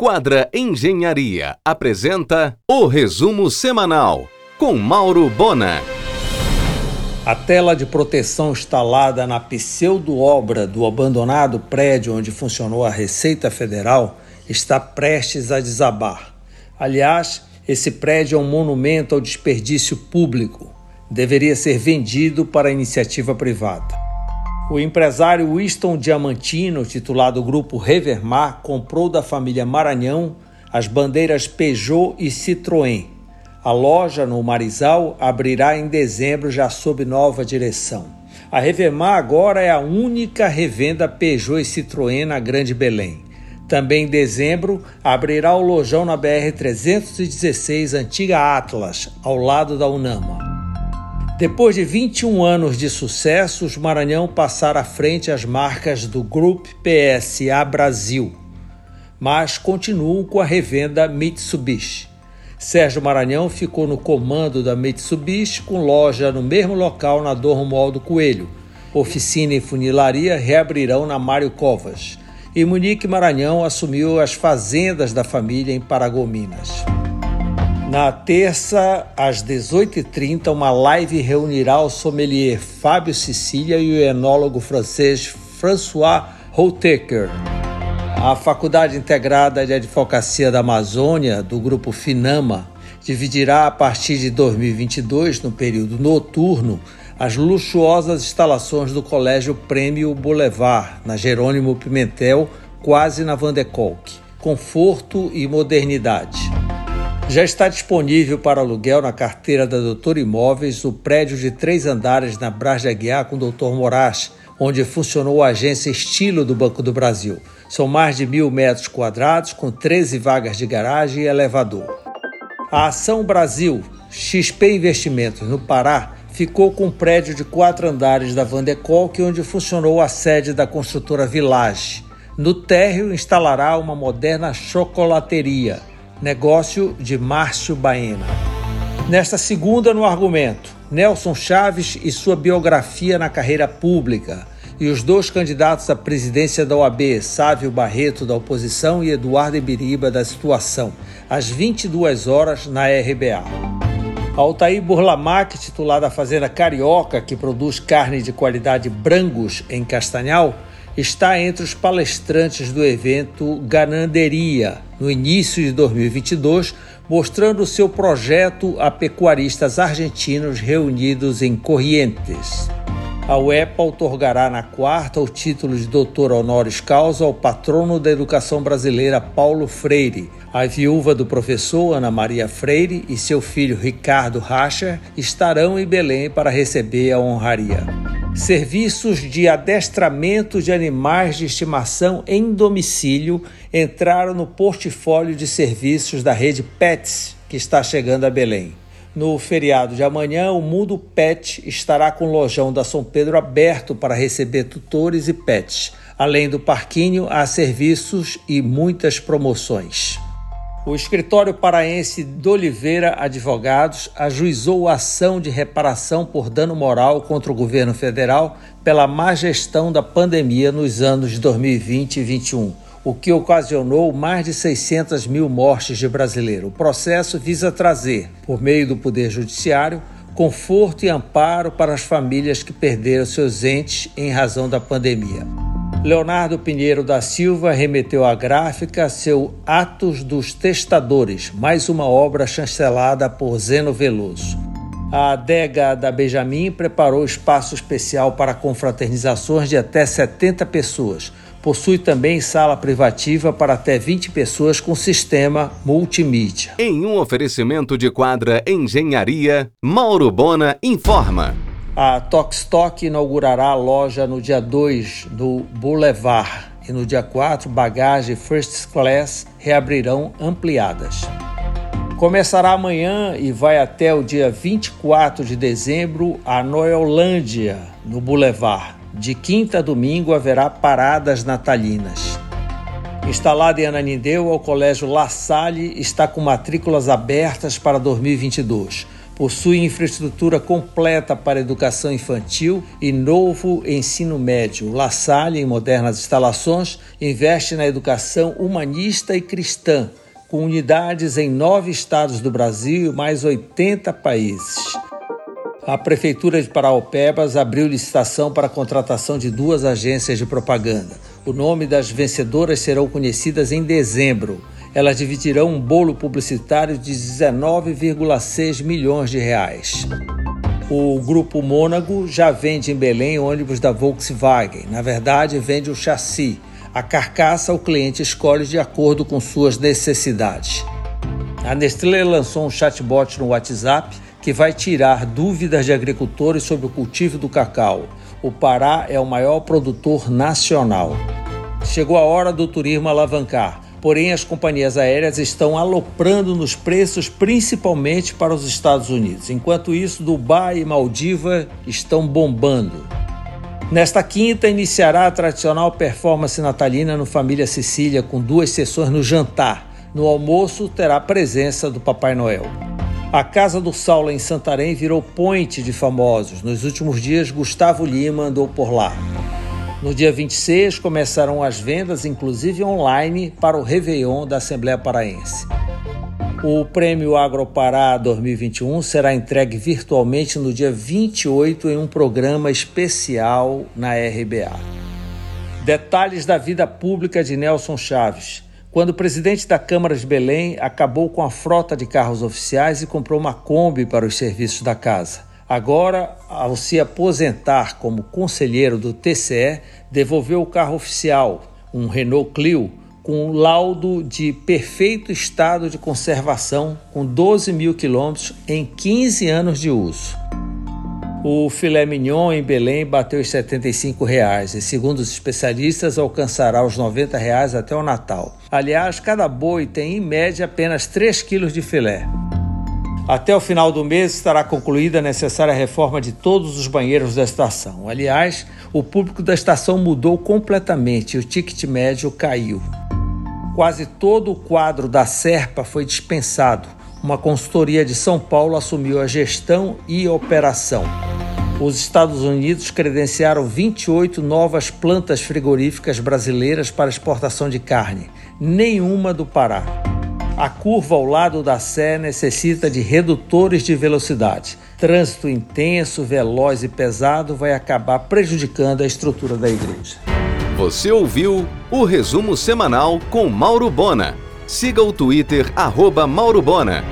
Quadra Engenharia apresenta o resumo semanal com Mauro Bona. A tela de proteção instalada na pseudo-obra do abandonado prédio onde funcionou a Receita Federal está prestes a desabar. Aliás, esse prédio é um monumento ao desperdício público. Deveria ser vendido para iniciativa privada. O empresário Winston Diamantino, titulado Grupo Revermar, comprou da família Maranhão as bandeiras Peugeot e Citroën. A loja no Marizal abrirá em dezembro já sob nova direção. A Revermar agora é a única revenda Peugeot e Citroën na Grande Belém. Também em dezembro abrirá o lojão na BR 316 Antiga Atlas, ao lado da Unama. Depois de 21 anos de sucesso, os Maranhão passaram à frente as marcas do Group PSA Brasil, mas continuam com a revenda Mitsubishi. Sérgio Maranhão ficou no comando da Mitsubishi, com loja no mesmo local na Dom Romualdo Coelho. Oficina e funilaria reabrirão na Mário Covas. E Munique Maranhão assumiu as fazendas da família em Paragominas. Na terça, às 18h30, uma live reunirá o sommelier Fábio Sicília e o enólogo francês François Routecker. A Faculdade Integrada de Advocacia da Amazônia, do grupo Finama, dividirá a partir de 2022, no período noturno, as luxuosas instalações do Colégio Prêmio Boulevard, na Jerônimo Pimentel, quase na Van de Kolk. Conforto e modernidade. Já está disponível para aluguel na carteira da Doutor Imóveis o prédio de três andares na Brás de Aguiar com Dr. Moraes, onde funcionou a agência Estilo do Banco do Brasil. São mais de mil metros quadrados, com 13 vagas de garagem e elevador. A Ação Brasil, XP Investimentos, no Pará, ficou com um prédio de quatro andares da Vandecolk, onde funcionou a sede da construtora Village. No térreo instalará uma moderna chocolateria. Negócio de Márcio Baena. Nesta segunda, no argumento, Nelson Chaves e sua biografia na carreira pública. E os dois candidatos à presidência da OAB, Sávio Barreto, da oposição, e Eduardo Ibiriba, da situação, às 22 horas na RBA. Altair Burlamac, titular da Fazenda Carioca, que produz carne de qualidade Brangos em Castanhal, está entre os palestrantes do evento Gananderia, no início de 2022, mostrando seu projeto a pecuaristas argentinos reunidos em Corrientes. A UEPA otorgará na quarta o título de doutor honoris causa ao patrono da educação brasileira Paulo Freire. A viúva do professor Ana Maria Freire e seu filho Ricardo Racher estarão em Belém para receber a honraria. Serviços de adestramento de animais de estimação em domicílio entraram no portfólio de serviços da rede Pets, que está chegando a Belém. No feriado de amanhã, o Mundo Pet estará com o lojão da São Pedro aberto para receber tutores e pets. Além do parquinho, há serviços e muitas promoções. O escritório paraense de Oliveira Advogados ajuizou a ação de reparação por dano moral contra o governo federal pela má gestão da pandemia nos anos de 2020 e 2021, o que ocasionou mais de 600 mil mortes de brasileiros. O processo visa trazer, por meio do Poder Judiciário, conforto e amparo para as famílias que perderam seus entes em razão da pandemia. Leonardo Pinheiro da Silva remeteu à gráfica seu Atos dos Testadores, mais uma obra chancelada por Zeno Veloso. A adega da Benjamin preparou espaço especial para confraternizações de até 70 pessoas. Possui também sala privativa para até 20 pessoas com sistema multimídia. Em um oferecimento de quadra Engenharia, Mauro Bona informa. A Tokstok inaugurará a loja no dia 2 do Boulevard e no dia 4 bagagem First Class reabrirão ampliadas. Começará amanhã e vai até o dia 24 de dezembro a Noelândia, no Boulevard. De quinta a domingo haverá paradas natalinas. Instalado em Ananindeu, o Colégio La Salle está com matrículas abertas para 2022 possui infraestrutura completa para educação infantil e novo ensino médio. La Salle, em modernas instalações, investe na educação humanista e cristã, com unidades em nove estados do Brasil e mais 80 países. A Prefeitura de Paraupebas abriu licitação para a contratação de duas agências de propaganda. O nome das vencedoras serão conhecidas em dezembro elas dividirão um bolo publicitário de 19,6 milhões de reais. O grupo Mônago já vende em Belém ônibus da Volkswagen. Na verdade, vende o chassi. A carcaça o cliente escolhe de acordo com suas necessidades. A Nestlé lançou um chatbot no WhatsApp que vai tirar dúvidas de agricultores sobre o cultivo do cacau. O Pará é o maior produtor nacional. Chegou a hora do turismo alavancar. Porém, as companhias aéreas estão aloprando nos preços, principalmente para os Estados Unidos. Enquanto isso, Dubai e Maldiva estão bombando. Nesta quinta, iniciará a tradicional performance natalina no Família Sicília, com duas sessões no jantar. No almoço, terá presença do Papai Noel. A Casa do Saulo em Santarém virou point de famosos. Nos últimos dias, Gustavo Lima andou por lá. No dia 26 começarão as vendas, inclusive online, para o Réveillon da Assembleia Paraense. O Prêmio Agropará 2021 será entregue virtualmente no dia 28 em um programa especial na RBA. Detalhes da vida pública de Nelson Chaves. Quando o presidente da Câmara de Belém acabou com a frota de carros oficiais e comprou uma Kombi para os serviços da casa. Agora, ao se aposentar como conselheiro do TCE, devolveu o carro oficial, um Renault Clio, com laudo de perfeito estado de conservação, com 12 mil quilômetros em 15 anos de uso. O filé mignon em Belém bateu os 75 reais, e, segundo os especialistas, alcançará os 90 reais até o Natal. Aliás, cada boi tem em média apenas 3 quilos de filé. Até o final do mês estará concluída a necessária reforma de todos os banheiros da estação. Aliás, o público da estação mudou completamente e o ticket médio caiu. Quase todo o quadro da Serpa foi dispensado. Uma consultoria de São Paulo assumiu a gestão e operação. Os Estados Unidos credenciaram 28 novas plantas frigoríficas brasileiras para exportação de carne, nenhuma do Pará. A curva ao lado da Sé necessita de redutores de velocidade. Trânsito intenso, veloz e pesado vai acabar prejudicando a estrutura da igreja. Você ouviu o resumo semanal com Mauro Bona. Siga o Twitter, arroba Mauro Bona.